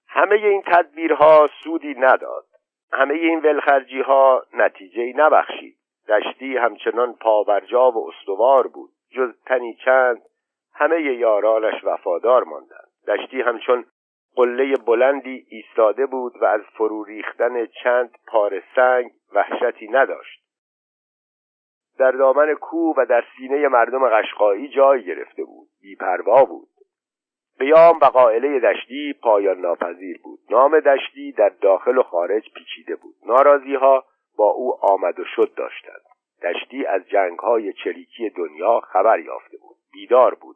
همه این تدبیرها سودی نداد. همه این ولخرجی ها نتیجه نبخشید. دشتی همچنان پاورجا و استوار بود. جز تنی چند همه یارانش وفادار ماندند. دشتی همچون قله بلندی ایستاده بود و از فرو ریختن چند پاره سنگ وحشتی نداشت. در دامن کوه و در سینه مردم قشقایی جای گرفته بود. بیپروا بود. قیام و قائله دشتی پایان ناپذیر بود. نام دشتی در داخل و خارج پیچیده بود. ناراضی ها با او آمد و شد داشتند. دشتی از جنگ های چریکی دنیا خبر یافته بود. بیدار بود.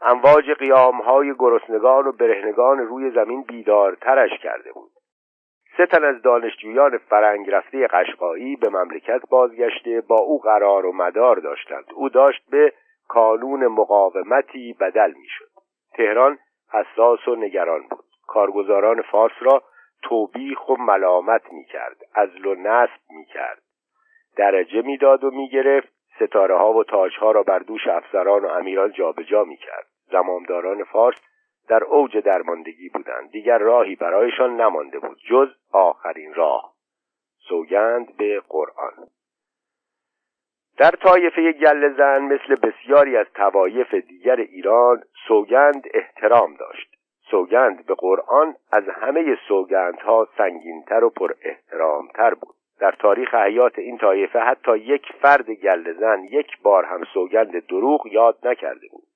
امواج قیام های گرسنگان و برهنگان روی زمین بیدارترش کرده بود. سه تن از دانشجویان فرنگ رفته قشقایی به مملکت بازگشته با او قرار و مدار داشتند. او داشت به کانون مقاومتی بدل می‌شد. تهران حساس و نگران بود. کارگزاران فارس را توبیخ و ملامت می‌کرد. ازل و نصب می‌کرد. درجه می‌داد و می‌گرفت. ستاره ها و تاج ها را بر دوش افسران و امیران جابجا می‌کرد. زمامداران فارس در اوج درماندگی بودند. دیگر راهی برایشان نمانده بود جز آخرین راه. سوگند به قرآن. در طایفه گل زن مثل بسیاری از توایف دیگر ایران سوگند احترام داشت. سوگند به قرآن از همه سوگندها سنگینتر و پر احترامتر بود. در تاریخ حیات این طایفه حتی یک فرد گل زن یک بار هم سوگند دروغ یاد نکرده بود.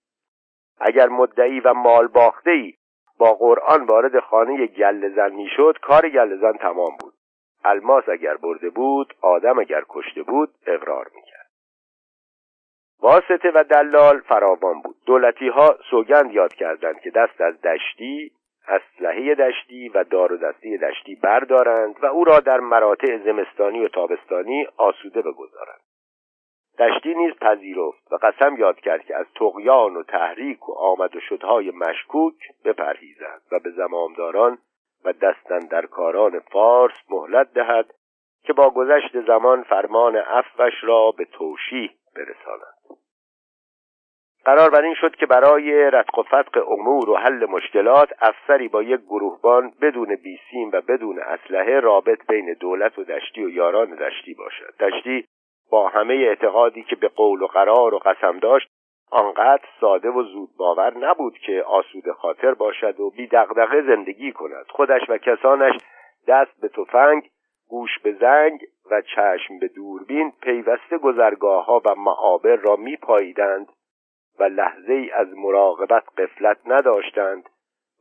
اگر مدعی و مال باخته ای با قرآن وارد خانه گل زن می‌شد کار گل زن تمام بود. الماس اگر برده بود آدم اگر کشته بود اقرار می‌کرد. واسطه و دلال فراوان بود. دولتی ها سوگند یاد کردند که دست از دشتی اسلحه دشتی و دار و دستی دشتی بردارند و او را در مراتع زمستانی و تابستانی آسوده بگذارند. دشتی نیز پذیرفت و قسم یاد کرد که از تقیان و تحریک و آمد و شدهای مشکوک بپرهیزند و به زمامداران و کاران فارس مهلت دهد که با گذشت زمان فرمان افوش را به توشیح برسانند. قرار بر این شد که برای رتق و فتق امور و حل مشکلات افسری با یک گروهبان بدون بیسیم و بدون اسلحه رابط بین دولت و دشتی و یاران دشتی باشد. دشتی با همه اعتقادی که به قول و قرار و قسم داشت آنقدر ساده و زود باور نبود که آسود خاطر باشد و بی دغدغه زندگی کند. خودش و کسانش دست به تفنگ گوش به زنگ و چشم به دوربین پیوسته گذرگاه ها و معابر را می پاییدند و لحظه ای از مراقبت قفلت نداشتند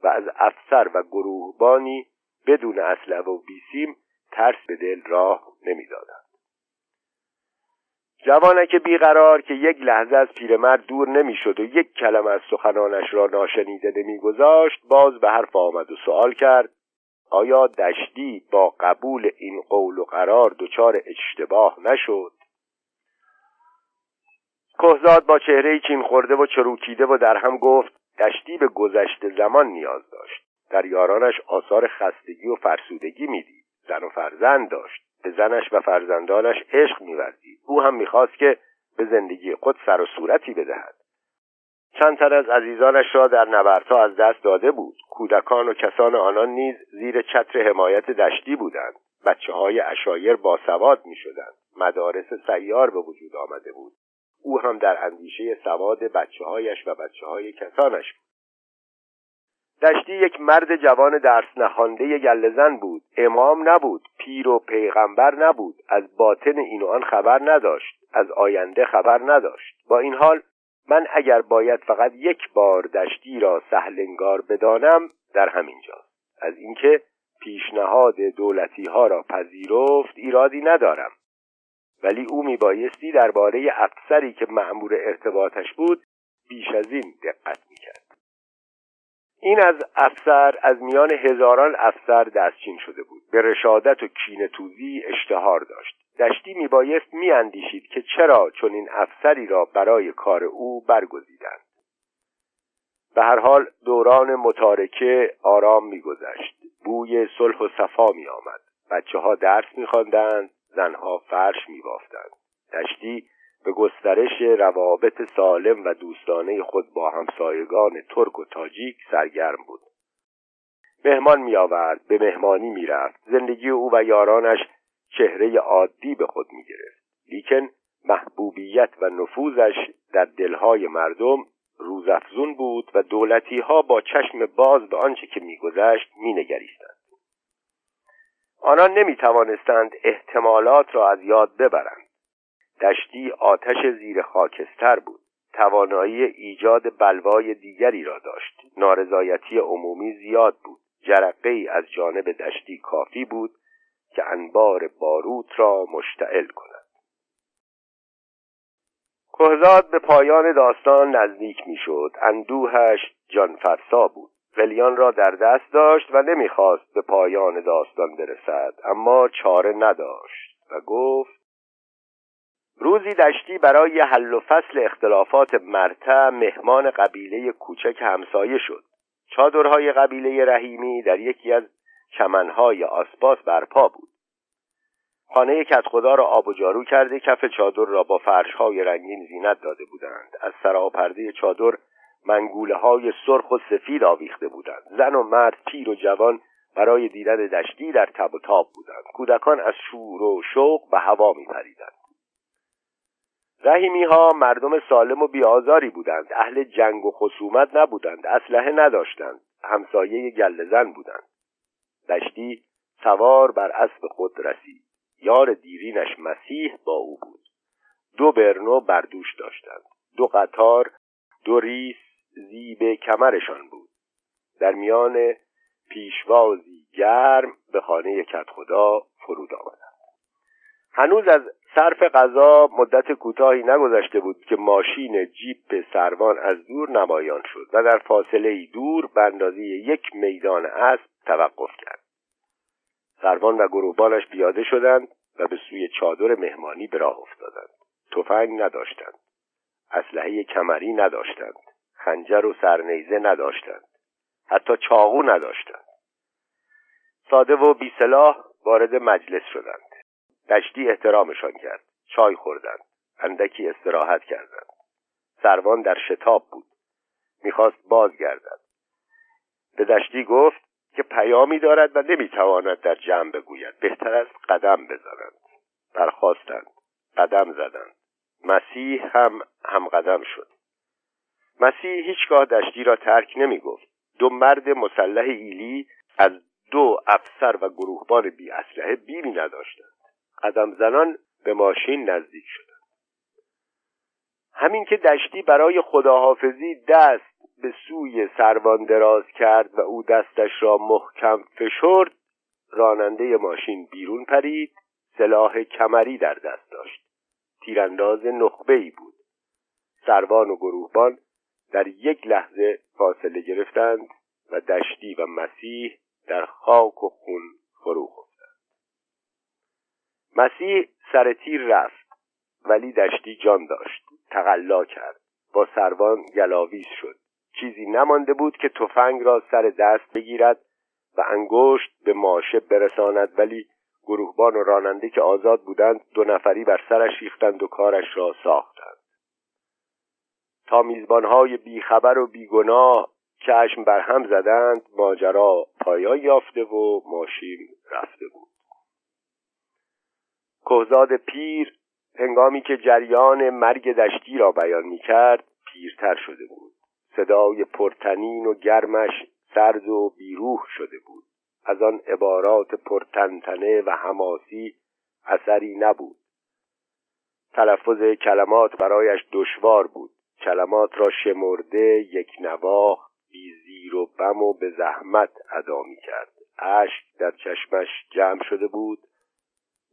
و از افسر و گروهبانی بدون اسلحه و بیسیم ترس به دل راه نمی‌دادند. جوانک بیقرار که یک لحظه از پیرمرد دور نمی‌شد و یک کلمه از سخنانش را ناشنیده نمیگذاشت باز به حرف آمد و سوال کرد آیا دشتی با قبول این قول و قرار دچار اشتباه نشد؟ کهزاد با چهره چین خورده و چروکیده و در هم گفت دشتی به گذشته زمان نیاز داشت. در یارانش آثار خستگی و فرسودگی می‌دید. زن و فرزند داشت. به زنش و فرزندانش عشق میورزید. او هم می‌خواست که به زندگی خود سر و صورتی بدهد. چند تن از عزیزانش را در نبردها از دست داده بود. کودکان و کسان آنان نیز زیر چتر حمایت دشتی بودند. بچه های اشایر باسواد می شدند مدارس سیار به وجود آمده بود. او هم در اندیشه سواد بچه هایش و بچه های کسانش بود. دشتی یک مرد جوان درس نخوانده گلزن بود. امام نبود پیر و پیغمبر نبود. از باطن این و آن خبر نداشت. از آینده خبر نداشت. با این حال من اگر باید فقط یک بار دشتی را سهلنگار بدانم در همین جا از اینکه پیشنهاد دولتی ها را پذیرفت ایرادی ندارم. ولی او میبایستی درباره افسری که مأمور ارتباطش بود بیش از این دقت می‌کرد. این از افسر از میان هزاران افسر دستچین شده بود. به رشادت و کین توزی اشتهار داشت. دشتی میبایست میاندیشید که چرا چون این افسری را برای کار او برگزیدند. به هر حال دوران متارکه آرام میگذشت. بوی صلح و صفا میآمد. بچه ها درس میخواندند. زنها فرش میبافتند. دشتی به گسترش روابط سالم و دوستانه خود با همسایگان ترک و تاجیک سرگرم بود. مهمان می آورد به مهمانی می رفت زندگی او و یارانش چهره عادی به خود می گرفت لیکن محبوبیت و نفوذش در دلهای مردم روزافزون بود و دولتی ها با چشم باز به آنچه که میگذشت مینگریستند. آنان نمی توانستند احتمالات را از یاد ببرند. دشتی آتش زیر خاکستر بود. توانایی ایجاد بلوای دیگری را داشت. نارضایتی عمومی زیاد بود. جرقه ای از جانب دشتی کافی بود که انبار باروت را مشتعل کند. کهزاد به پایان داستان نزدیک می‌شد. اندوهش جانفرسا بود. ولیان را در دست داشت و نمی‌خواست به پایان داستان برسد اما چاره نداشت و گفت روزی دشتی برای حل و فصل اختلافات مرتع مهمان قبیله کوچک همسایه شد. چادرهای قبیله رحیمی در یکی از چمنهای آسپاس برپا بود. خانه کت خدا را آب و جارو کرده کف چادر را با فرشهای رنگین زینت داده بودند. از سراپرده چادر منگوله های سرخ و سفید آویخته بودند. زن و مرد پیر و جوان برای دیدن دشتی در تب و تاب بودند. کودکان از شور و شوق به هوا می پریدند رحیمی ها مردم سالم و بیازاری بودند. اهل جنگ و خصومت نبودند. اسلحه نداشتند. همسایه گل زن بودند. دشتی سوار بر اسب خود رسید. یار دیرینش مسیح با او بود. دو برنو بردوش داشتند. دو قطار دو ریس زیب کمرشان بود. در میان پیشوازی گرم به خانه کت خدا فرود آمدند هنوز از صرف غذا مدت کوتاهی نگذشته بود که ماشین جیپ سروان از دور نمایان شد و در فاصله دور به یک میدان اسب توقف کرد. سروان و گروهبانش پیاده شدند و به سوی چادر مهمانی به راه افتادند. تفنگ نداشتند. اسلحه کمری نداشتند. خنجر و سرنیزه نداشتند. حتی چاقو نداشتند. ساده و بی سلاح وارد مجلس شدند. دشتی احترامشان کرد. چای خوردند. اندکی استراحت کردند. سروان در شتاب بود. می‌خواست بازگردد. به دشتی گفت که پیامی دارد و نمی‌تواند در جمع بگوید. بهتر است قدم بزنند. برخواستند قدم زدند. مسیح هم هم قدم شد. مسیح هیچگاه دشتی را ترک نمی گفت دو مرد مسلح ایلی از دو افسر و گروهبان بی اسلحه بیمی نداشتند. قدم زنان به ماشین نزدیک شدند. همین که دشتی برای خداحافظی دست به سوی سروان دراز کرد و او دستش را محکم فشرد راننده ماشین بیرون پرید سلاح کمری در دست داشت. تیرانداز نخبه ای بود. سروان و گروهبان در یک لحظه فاصله گرفتند و دشتی و مسیح در خاک و خون فرو خفتند. مسیح سر تیر رفت ولی دشتی جان داشت تقلا کرد با سروان گلاویز شد. چیزی نمانده بود که تفنگ را سر دست بگیرد و انگشت به ماشه برساند ولی گروهبان و راننده که آزاد بودند دو نفری بر سرش ریختند و کارش را ساختند. تا میزبانهای بیخبر و بیگناه چشم بر هم زدند ماجرا پایان یافته و ماشین رفته بود. کهزاد پیر هنگامی که جریان مرگ دشتی را بیان می کرد پیرتر شده بود. صدای پرتنین و گرمش سرد و بیروح شده بود. از آن عبارات پرتنتنه و حماسی اثری نبود. تلفظ کلمات برایش دشوار بود. کلمات را شمرده یک نواخ بی زیر و بم و به زحمت ادا می کرد اشک در چشمش جمع شده بود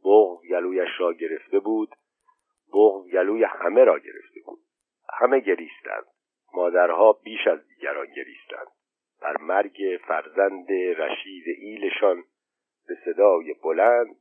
بغض گلویش را گرفته بود بغض گلوی همه را گرفته بود. همه گریستند. مادرها بیش از دیگران گریستند. بر مرگ فرزند رشید ایلشان به صدای بلند